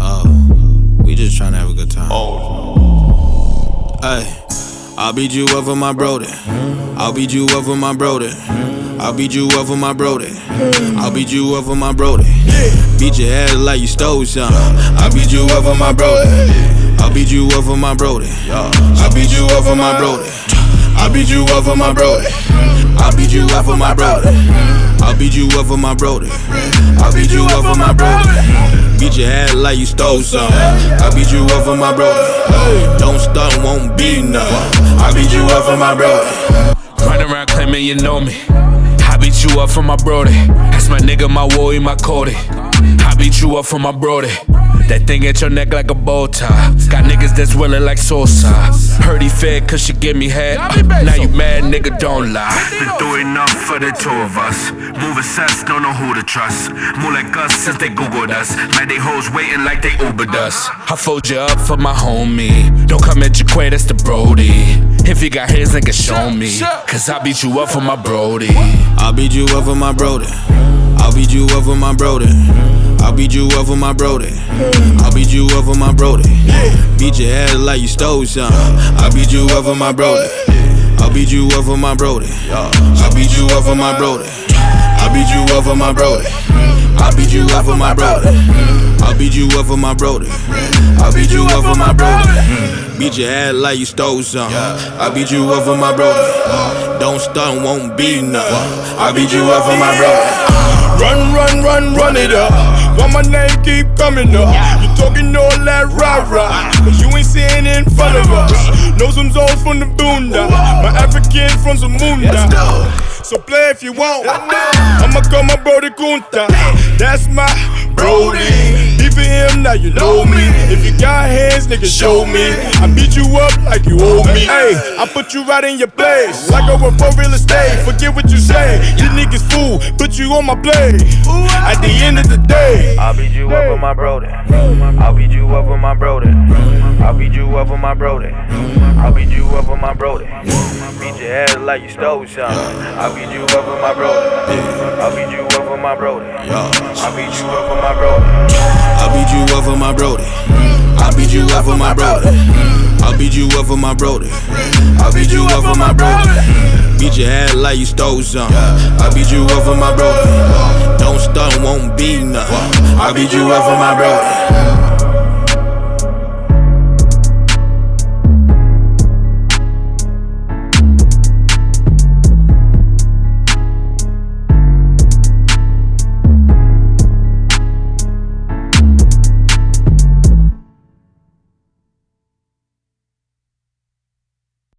Oh, we just trying to have a good time. Oh. Hey, I'll beat you up for my brody. I'll beat you up for my brody. I'll beat you up for my brody. I'll beat you up for my brody. Beat your ass like you stole something. I'll beat you up for my brody. I'll beat you up for my brody. I'll beat you up for my brody. I'll beat you up for my brody. I'll beat you up for my brody. I'll beat you up for my brody. I'll beat you up for my brody. Beat your ass like you stole something. I'll beat you up for my brody. Don't start, won't be nothing. I'll beat you up for my brody. Run around claiming you know me. I beat you up for my brody. That's my nigga, my Wooly, my Cody. I beat you up for my brody. That thing at your neck like a bow tie. Got niggas that's willing like Sosa. Heard he fed cause she give me head. Now you mad, nigga, don't lie. Been through enough for the two of us. Moving sets, don't know who to trust. More like us since they Googled us. Like they hoes waiting like they Ubered us. I fold you up for my homie. Don't come at your quay, that's the Brody. If you got hands, nigga, show me. Cause I beat you up for my Brody. I'll beat you up for my brody. I'll beat you up for my brody. You up for my brody. I'll beat you up for my brody. Beat your ass like you stole something. I'll beat you up for my brody. I'll beat you up for my brody. I'll beat you up for my brody. I'll beat you up for my brody. I'll beat you up for my brody. I'll beat you up for my brody. I'll beat you up for my brody. Beat your ass like you stole something. I'll beat you up for my brody. Don't stunt, won't be nothing. I'll beat you up for my brody. Run, run, run, run it up. Why my name keep coming up? You talking all that rah rah, but you ain't seeing it in front of us. Know some zones from the boonda, my African from Zamunda. So play if you want. I'ma call my brody Kunta. That's my brody. Beefing him, now you know me. If you got hands, nigga, show me. I beat you up like you owe me. Hey, I put you right in your place. Like over for real estate. Forget what you say. You niggas fool, put you on my plate. At the with my brody. I'll beat you up with my brody. I'll beat you up with my brody. I'll beat you up with my brody. Beat your ass like you stole something. I'll beat you up with my brody. I'll beat you up with my brody. I'll beat you up with my brody. I'll beat you up for my brody. I'll beat you up for my brody. I'll beat you up for my brody. I'll beat you up for my brody. Beat your ass like you stole something. I'll beat you up for my brody. Don't won't be nothing. I'll beat you up for my brody.